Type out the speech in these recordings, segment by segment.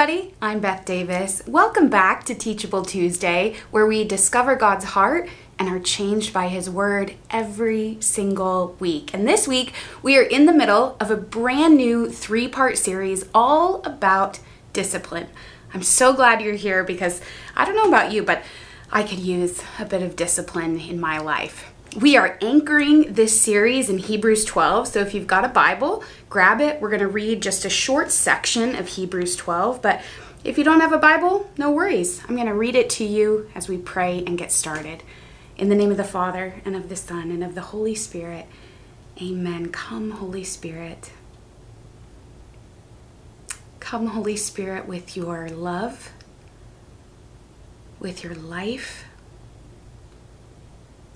everybody. I'm Beth Davis. Welcome back to Teachable Tuesday, where we discover God's heart and are changed by His Word every single week. And this week, we are in the middle of a brand new three part series all about discipline. I'm so glad you're here because I don't know about you, but I could use a bit of discipline in my life. We are anchoring this series in Hebrews 12. So if you've got a Bible, grab it. We're going to read just a short section of Hebrews 12. But if you don't have a Bible, no worries. I'm going to read it to you as we pray and get started. In the name of the Father, and of the Son, and of the Holy Spirit. Amen. Come, Holy Spirit. Come, Holy Spirit, with your love, with your life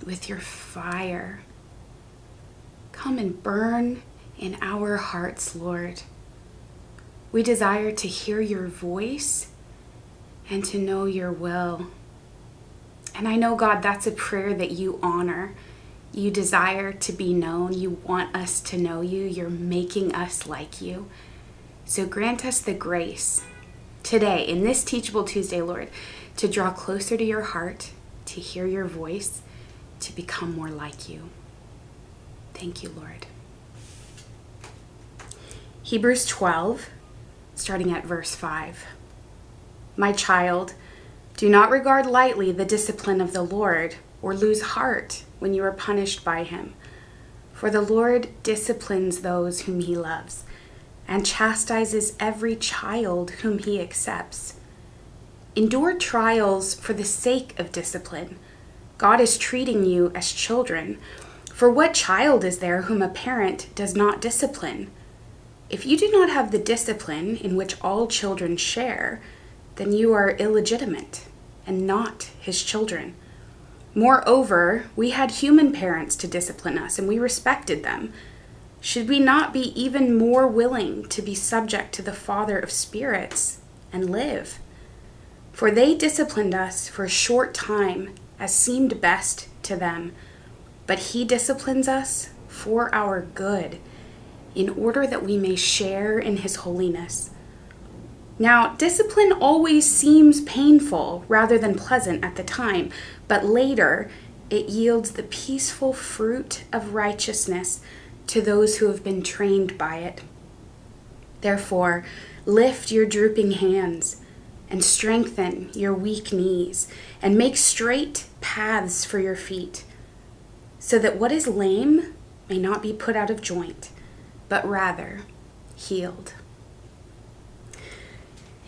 with your fire. Come and burn in our hearts, Lord. We desire to hear your voice and to know your will. And I know, God, that's a prayer that you honor. You desire to be known. You want us to know you. You're making us like you. So grant us the grace today, in this Teachable Tuesday, Lord, to draw closer to your heart, to hear your voice, to become more like you. Thank you, Lord. Hebrews 12, starting at verse 5. My child, do not regard lightly the discipline of the Lord or lose heart when you are punished by him. For the Lord disciplines those whom he loves and chastises every child whom he accepts. Endure trials for the sake of discipline God is treating you as children. For what child is there whom a parent does not discipline? If you do not have the discipline in which all children share, then you are illegitimate and not his children. Moreover, we had human parents to discipline us, and we respected them. Should we not be even more willing to be subject to the Father of spirits and live? For they disciplined us for a short time as seemed best to them, but He disciplines us for our good, in order that we may share in His holiness. Now, discipline always seems painful rather than pleasant at the time, but later it yields the peaceful fruit of righteousness to those who have been trained by it. Therefore, lift your drooping hands and strengthen your weak knees, and make straight paths for your feet, so that what is lame may not be put out of joint, but rather healed.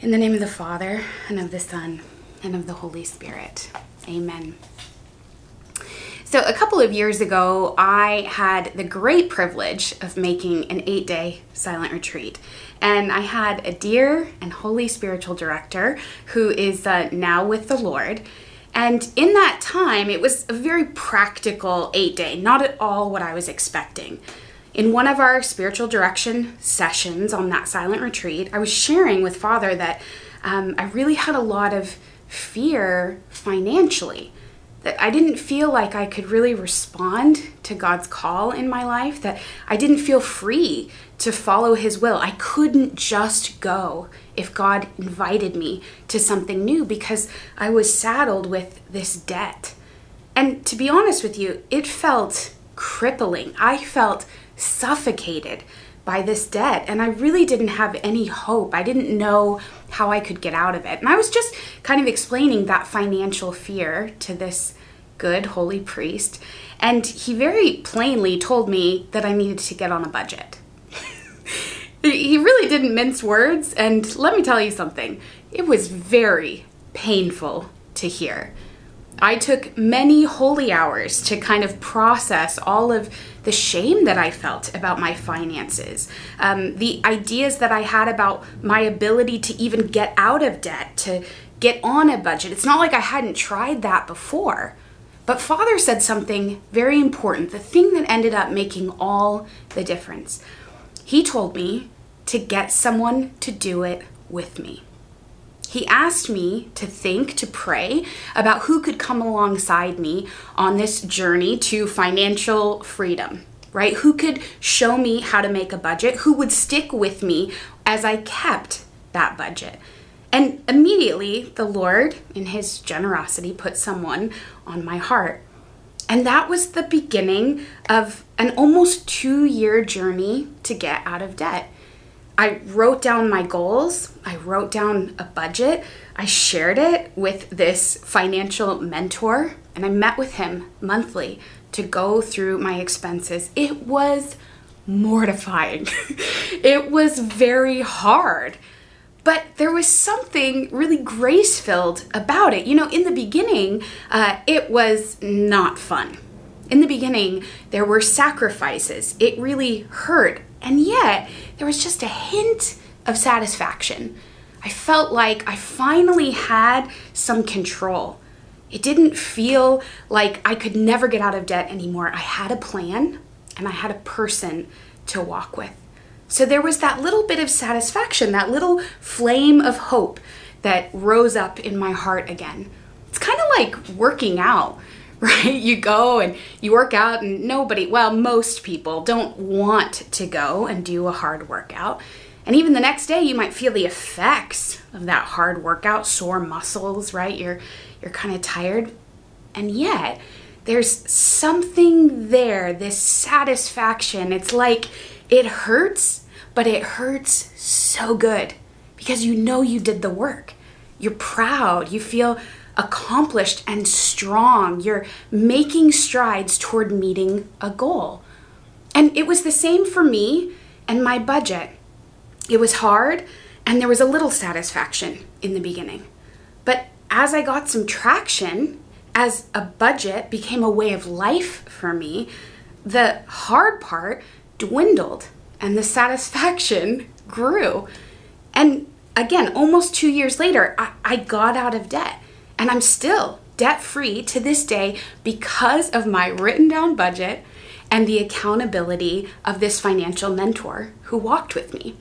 In the name of the Father, and of the Son, and of the Holy Spirit. Amen. So, a couple of years ago, I had the great privilege of making an eight day silent retreat. And I had a dear and holy spiritual director who is uh, now with the Lord. And in that time, it was a very practical eight day, not at all what I was expecting. In one of our spiritual direction sessions on that silent retreat, I was sharing with Father that um, I really had a lot of fear financially that I didn't feel like I could really respond to God's call in my life, that I didn't feel free to follow His will. I couldn't just go if God invited me to something new because I was saddled with this debt. And to be honest with you, it felt crippling. I felt suffocated by this debt and I really didn't have any hope. I didn't know how I could get out of it. And I was just kind of explaining that financial fear to this good holy priest, and he very plainly told me that I needed to get on a budget. he really didn't mince words, and let me tell you something, it was very painful to hear. I took many holy hours to kind of process all of the shame that I felt about my finances, um, the ideas that I had about my ability to even get out of debt, to get on a budget. It's not like I hadn't tried that before. But Father said something very important, the thing that ended up making all the difference. He told me to get someone to do it with me. He asked me to think, to pray about who could come alongside me on this journey to financial freedom, right? Who could show me how to make a budget, who would stick with me as I kept that budget. And immediately, the Lord, in His generosity, put someone on my heart. And that was the beginning of an almost two year journey to get out of debt. I wrote down my goals, I wrote down a budget, I shared it with this financial mentor, and I met with him monthly to go through my expenses. It was mortifying. it was very hard. But there was something really grace filled about it. You know, in the beginning, uh, it was not fun. In the beginning, there were sacrifices. It really hurt. And yet, there was just a hint of satisfaction. I felt like I finally had some control. It didn't feel like I could never get out of debt anymore. I had a plan and I had a person to walk with. So there was that little bit of satisfaction, that little flame of hope that rose up in my heart again. It's kind of like working out, right? You go and you work out, and nobody, well, most people don't want to go and do a hard workout. And even the next day, you might feel the effects of that hard workout, sore muscles, right? You're you're kind of tired. And yet, there's something there, this satisfaction. It's like it hurts, but it hurts so good because you know you did the work. You're proud, you feel accomplished and strong. You're making strides toward meeting a goal. And it was the same for me and my budget. It was hard and there was a little satisfaction in the beginning. But as I got some traction, as a budget became a way of life for me, the hard part dwindled and the satisfaction grew. And again, almost two years later, I, I got out of debt and I'm still debt free to this day because of my written down budget and the accountability of this financial mentor who walked with me.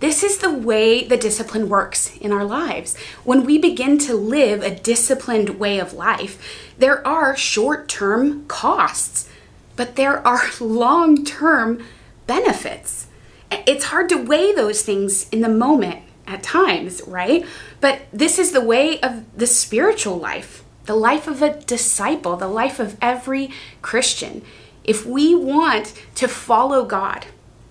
This is the way the discipline works in our lives. When we begin to live a disciplined way of life, there are short term costs, but there are long term benefits. It's hard to weigh those things in the moment at times, right? But this is the way of the spiritual life, the life of a disciple, the life of every Christian. If we want to follow God,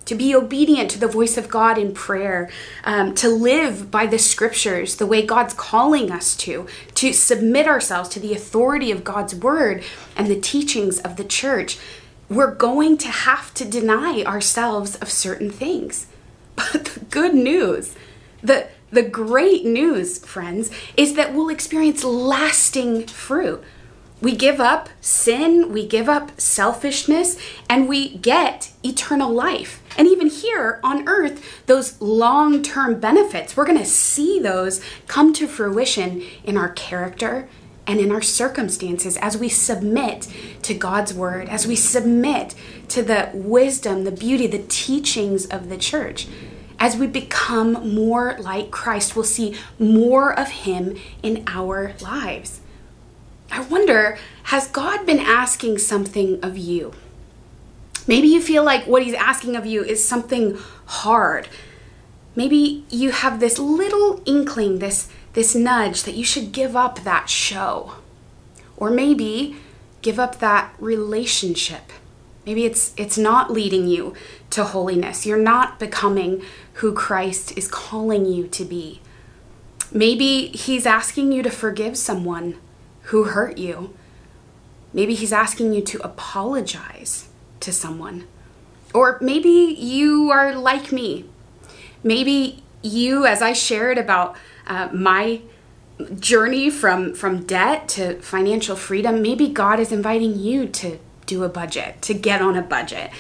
to be obedient to the voice of God in prayer, um, to live by the scriptures the way God's calling us to, to submit ourselves to the authority of God's word and the teachings of the church, we're going to have to deny ourselves of certain things. But the good news, the the great news, friends, is that we'll experience lasting fruit. We give up sin, we give up selfishness, and we get eternal life. And even here on earth, those long term benefits, we're going to see those come to fruition in our character and in our circumstances as we submit to God's word, as we submit to the wisdom, the beauty, the teachings of the church. As we become more like Christ, we'll see more of Him in our lives. I wonder, has God been asking something of you? Maybe you feel like what He's asking of you is something hard. Maybe you have this little inkling, this this nudge that you should give up that show. Or maybe give up that relationship. Maybe it's it's not leading you to holiness. You're not becoming who Christ is calling you to be. Maybe he's asking you to forgive someone who hurt you. Maybe he's asking you to apologize to someone. Or maybe you are like me. Maybe you, as I shared about uh, my journey from from debt to financial freedom maybe god is inviting you to do a budget to get on a budget.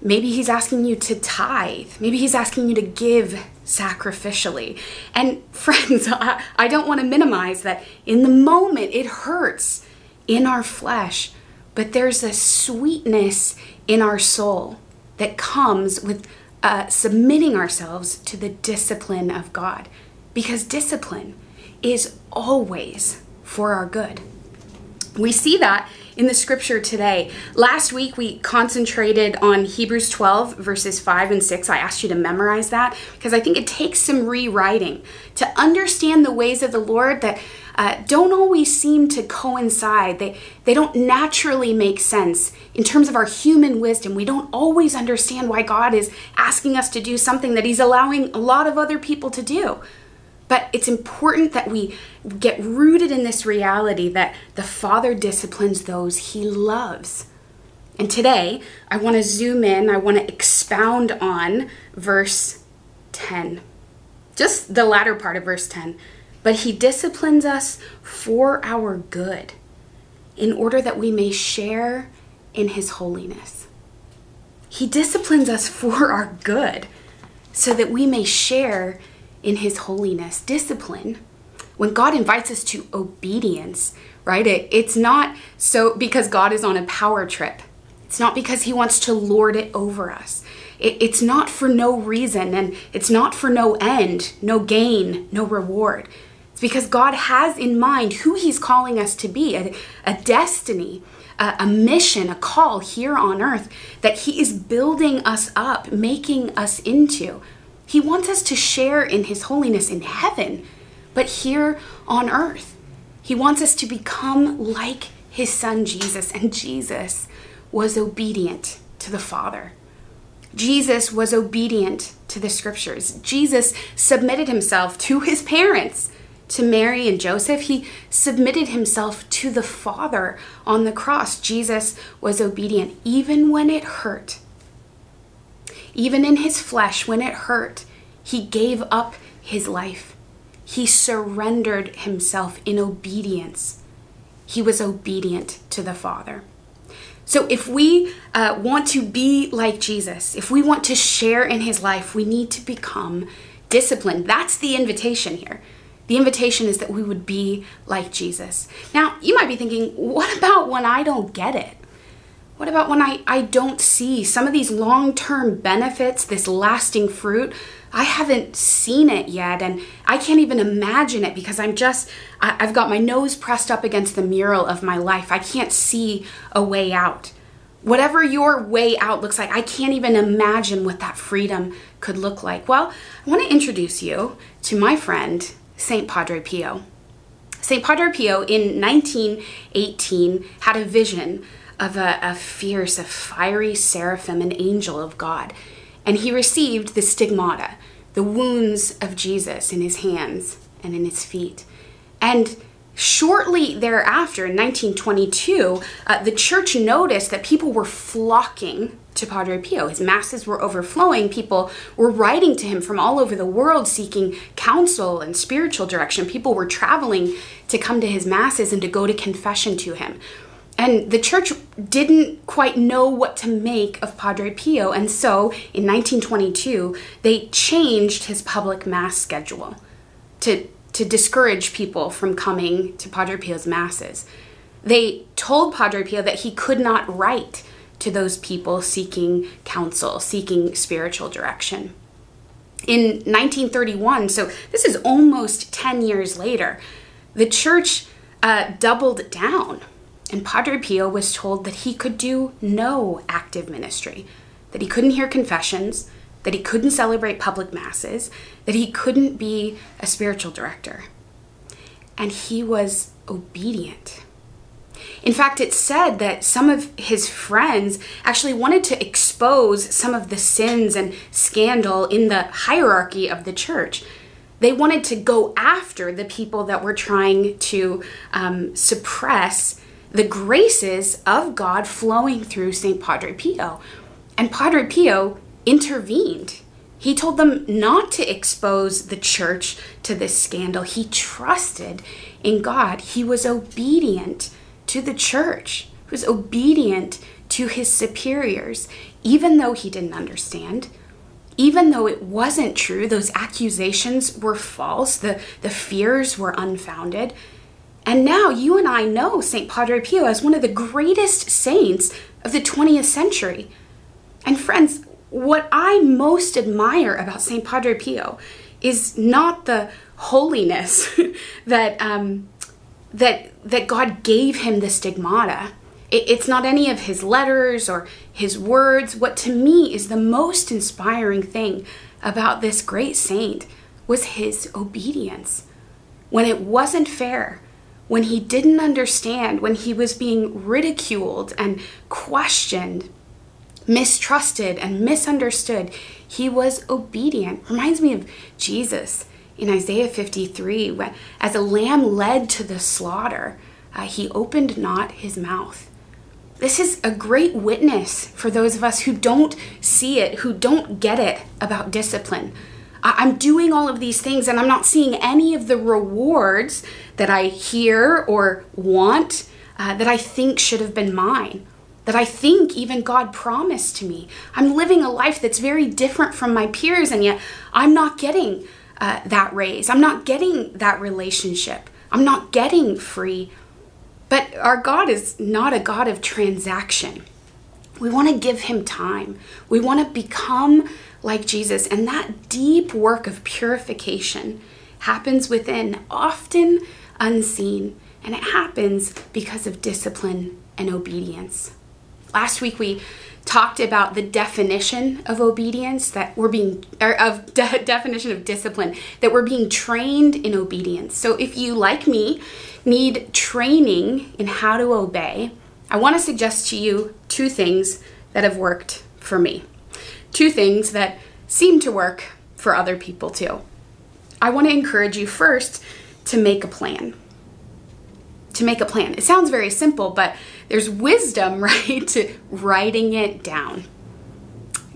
Maybe he's asking you to tithe. Maybe he's asking you to give sacrificially. And friends i, I don't want to minimize that in the moment it hurts in our flesh but there's a sweetness in our soul that comes with uh, submitting ourselves to the discipline of god. Because discipline is always for our good. We see that in the scripture today. Last week we concentrated on Hebrews 12, verses 5 and 6. I asked you to memorize that because I think it takes some rewriting to understand the ways of the Lord that uh, don't always seem to coincide. They, they don't naturally make sense in terms of our human wisdom. We don't always understand why God is asking us to do something that He's allowing a lot of other people to do. But it's important that we get rooted in this reality that the Father disciplines those he loves. And today, I want to zoom in, I want to expound on verse 10. Just the latter part of verse 10. But he disciplines us for our good, in order that we may share in his holiness. He disciplines us for our good, so that we may share in his holiness. Discipline, when God invites us to obedience, right? It, it's not so because God is on a power trip. It's not because he wants to lord it over us. It, it's not for no reason and it's not for no end, no gain, no reward. It's because God has in mind who he's calling us to be, a, a destiny, a, a mission, a call here on earth that he is building us up, making us into. He wants us to share in His holiness in heaven, but here on earth. He wants us to become like His Son Jesus, and Jesus was obedient to the Father. Jesus was obedient to the scriptures. Jesus submitted himself to his parents, to Mary and Joseph. He submitted himself to the Father on the cross. Jesus was obedient even when it hurt. Even in his flesh, when it hurt, he gave up his life. He surrendered himself in obedience. He was obedient to the Father. So, if we uh, want to be like Jesus, if we want to share in his life, we need to become disciplined. That's the invitation here. The invitation is that we would be like Jesus. Now, you might be thinking, what about when I don't get it? What about when I, I don't see some of these long term benefits, this lasting fruit? I haven't seen it yet, and I can't even imagine it because I'm just, I, I've got my nose pressed up against the mural of my life. I can't see a way out. Whatever your way out looks like, I can't even imagine what that freedom could look like. Well, I want to introduce you to my friend, St. Padre Pio. St. Padre Pio in 1918 had a vision of a, a fierce, a fiery seraphim, an angel of God. And he received the stigmata, the wounds of Jesus in his hands and in his feet. And shortly thereafter, in 1922, uh, the church noticed that people were flocking to Padre Pio. His masses were overflowing. People were writing to him from all over the world seeking counsel and spiritual direction. People were traveling to come to his masses and to go to confession to him. And the church didn't quite know what to make of Padre Pio, and so in 1922, they changed his public mass schedule to, to discourage people from coming to Padre Pio's masses. They told Padre Pio that he could not write to those people seeking counsel, seeking spiritual direction. In 1931, so this is almost 10 years later, the church uh, doubled down and Padre Pio was told that he could do no active ministry, that he couldn't hear confessions, that he couldn't celebrate public masses, that he couldn't be a spiritual director. And he was obedient. In fact, it's said that some of his friends actually wanted to expose some of the sins and scandal in the hierarchy of the church. They wanted to go after the people that were trying to um, suppress the graces of God flowing through St. Padre Pio. And Padre Pio intervened. He told them not to expose the church to this scandal. He trusted in God. He was obedient to the church, he was obedient to his superiors, even though he didn't understand. Even though it wasn't true, those accusations were false, the, the fears were unfounded, and now you and I know St. Padre Pio as one of the greatest saints of the 20th century. And friends, what I most admire about St. Padre Pio is not the holiness that um, that that God gave him the stigmata. It, it's not any of his letters or his words. What to me is the most inspiring thing about this great saint was his obedience. When it wasn't fair, when he didn't understand, when he was being ridiculed and questioned, mistrusted and misunderstood, he was obedient. Reminds me of Jesus in Isaiah 53 when, as a lamb led to the slaughter, uh, he opened not his mouth. This is a great witness for those of us who don't see it, who don't get it about discipline. I'm doing all of these things and I'm not seeing any of the rewards that I hear or want uh, that I think should have been mine, that I think even God promised to me. I'm living a life that's very different from my peers and yet I'm not getting uh, that raise. I'm not getting that relationship. I'm not getting free. But our God is not a God of transaction. We want to give him time. We want to become like Jesus. And that deep work of purification happens within, often unseen. And it happens because of discipline and obedience. Last week we talked about the definition of obedience that we're being or of de- definition of discipline that we're being trained in obedience. So if you like me need training in how to obey, I want to suggest to you two things that have worked for me. Two things that seem to work for other people too. I want to encourage you first to make a plan. To make a plan. It sounds very simple, but there's wisdom, right, to writing it down.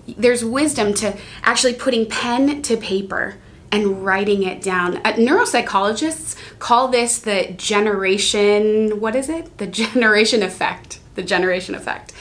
There's wisdom to actually putting pen to paper and writing it down. Uh, neuropsychologists call this the generation, what is it? The generation effect. The generation effect.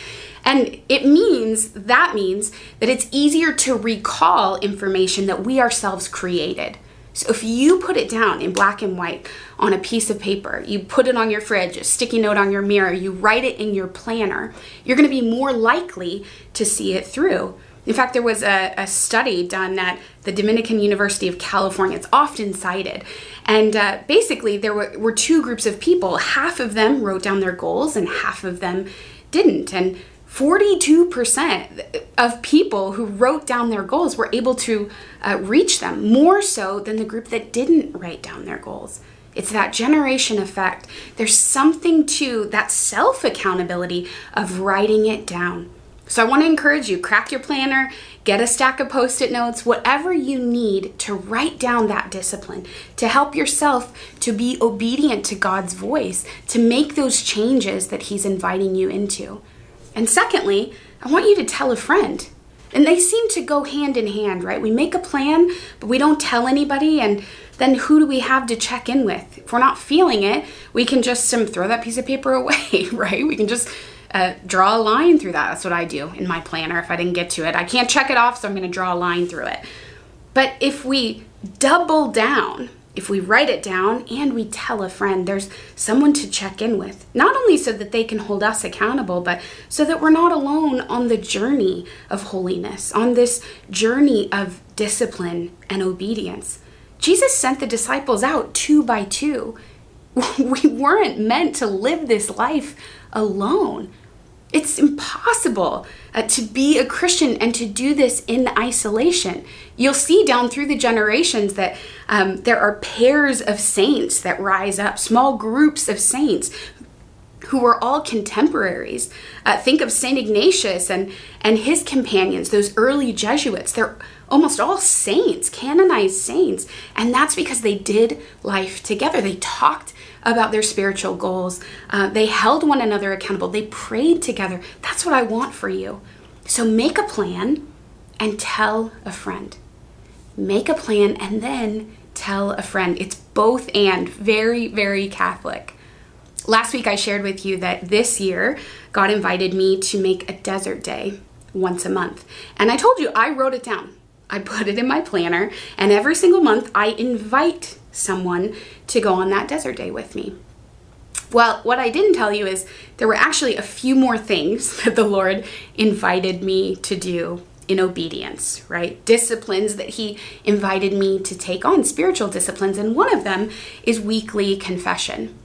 And it means, that means that it's easier to recall information that we ourselves created. So if you put it down in black and white on a piece of paper, you put it on your fridge, a sticky note on your mirror, you write it in your planner, you're to be more likely to see it through. In fact, there was a, a study done at the Dominican University of California. It's often cited. And uh, basically, there were, were two groups of people. Half of them wrote down their goals, and half of them didn't. And 42% of people who wrote down their goals were able to uh, reach them, more so than the group that didn't write down their goals. It's that generation effect. There's something to that self accountability of writing it down. So I want to encourage you crack your planner, get a stack of post it notes, whatever you need to write down that discipline, to help yourself to be obedient to God's voice, to make those changes that He's inviting you into. And secondly, I want you to tell a friend. And they seem to go hand in hand, right? We make a plan, but we don't tell anybody. And then who do we have to check in with? If we're not feeling it, we can just um, throw that piece of paper away, right? We can just uh, draw a line through that. That's what I do in my planner if I didn't get to it. I can't check it off, so I'm going to draw a line through it. But if we double down if we write it down and we tell a friend, there's someone to check in with. Not only so that they can hold us accountable, but so that we're not alone on the journey of holiness, on this journey of discipline and obedience. Jesus sent the disciples out two by two. We weren't meant to live this life alone. It's impossible uh, to be a Christian and to do this in isolation. You'll see down through the generations that um, there are pairs of saints that rise up, small groups of saints who were all contemporaries. Uh, think of St. Ignatius and, and his companions, those early Jesuits. They're almost all saints, canonized saints. And that's because they did life together. They talked about their spiritual goals. Uh, they held one another accountable. They prayed together. That's what I want for you. So make a plan and tell a friend. Make a plan and then tell a friend. It's both and very, very Catholic. Last week I shared with you that this year God invited me to make a desert day once a month. And I told you I wrote it down. I put it in my planner, and every single month I invite someone to go on that desert day with me. Well, what I didn't tell you is there were actually a few more things that the Lord invited me to do in obedience, right? Disciplines that He invited me to take on, spiritual disciplines, and one of them is weekly confession.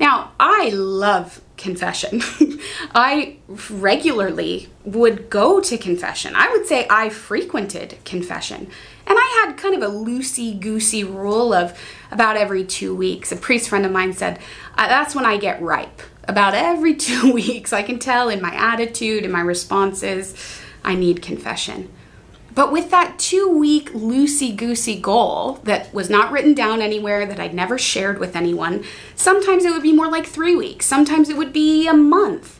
Now, I love confession. I regularly would go to confession. I would say I frequented confession. And I had kind of a loosey goosey rule of about every two weeks. A priest friend of mine said, uh, That's when I get ripe. About every two weeks, I can tell in my attitude and my responses, I need confession. But with that two week loosey goosey goal that was not written down anywhere, that I'd never shared with anyone, sometimes it would be more like three weeks, sometimes it would be a month.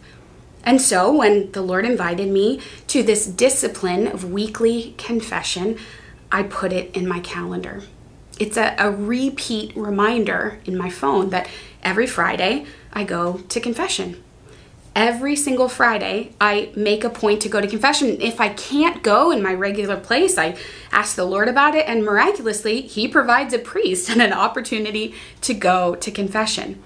And so when the Lord invited me to this discipline of weekly confession, I put it in my calendar. It's a, a repeat reminder in my phone that every Friday I go to confession every single Friday, I make a point to go to confession. If I can't go in my regular place, I ask the Lord about it, and miraculously, He provides a priest and an opportunity to go to confession.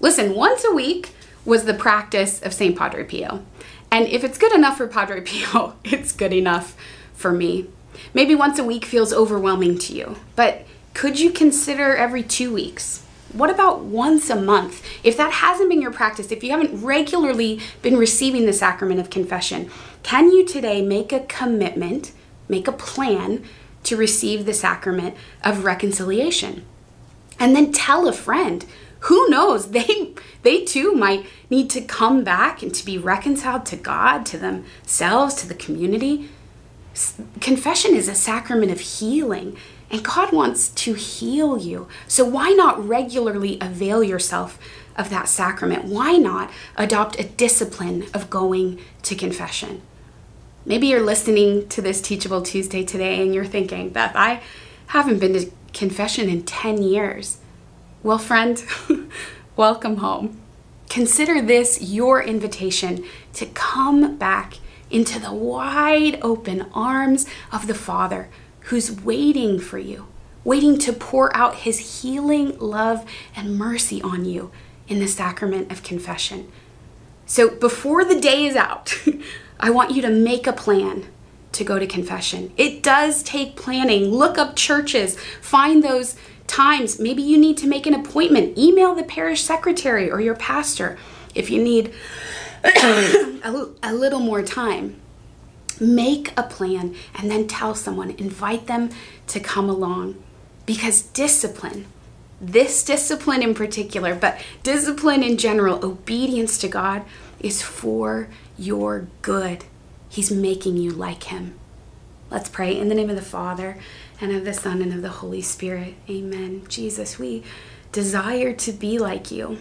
Listen, once a week was the practice of St. Padre Pio. And if it's good enough for Padre Pio, it's good enough for me. Maybe once a week feels overwhelming to you, but could you consider every two weeks? What about once a month? If that hasn't been your practice, if you haven't regularly been receiving the sacrament of confession, can you today make a commitment, make a plan to receive the sacrament of reconciliation? And then tell a friend. Who knows? They they too might need to come back and to be reconciled to God, to themselves, to the community. Confession is a sacrament of healing. And God wants to heal you. So why not regularly avail yourself of that sacrament? Why not adopt a discipline of going to confession? Maybe you're listening to this Teachable Tuesday today and you're thinking, Beth, I haven't been to confession in 10 years. Well, friend, welcome home. Consider this your invitation to come back into the wide open arms of the Father who's waiting for you, waiting to pour out his healing love and mercy on you in the sacrament of confession. So before the day is out, I want you to make a plan to go to confession. It does take planning. Look up churches, find those times. Maybe you need to make an appointment. Email the parish secretary or your pastor if you need a, a little more time. Make a plan and then tell someone, invite them to come along. Because discipline, this discipline in particular, but discipline in general, obedience to God is for your good. He's making you like Him. Let's pray in the name of the Father and of the Son and of the Holy Spirit. Amen. Jesus, we desire to be like you.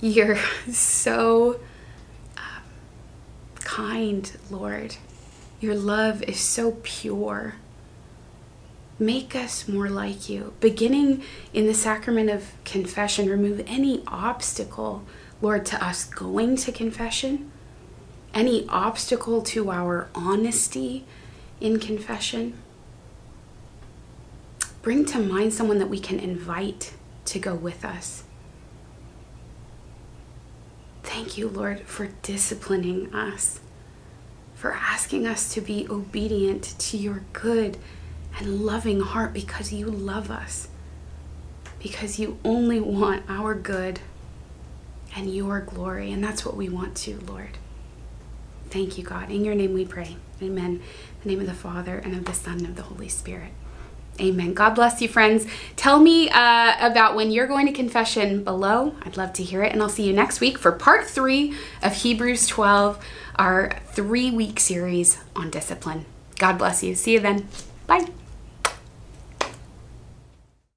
You're so um, kind, Lord. Your love is so pure. Make us more like you. Beginning in the sacrament of confession, remove any obstacle, Lord, to us going to confession, any obstacle to our honesty in confession. Bring to mind someone that we can invite to go with us. Thank you, Lord, for disciplining us, for asking us to be obedient to your good and loving heart because you love us, because you only want our good and your glory. And that's what we want to, Lord. Thank you, God. In your name we pray. Amen. In the name of the Father, and of the Son, and of the Holy Spirit. Amen. God bless you, friends. Tell me uh, about when you're going to confession below. I'd love to hear it. And I'll see you next week for part three of Hebrews 12, our three week series on discipline. God bless you. See you then. Bye.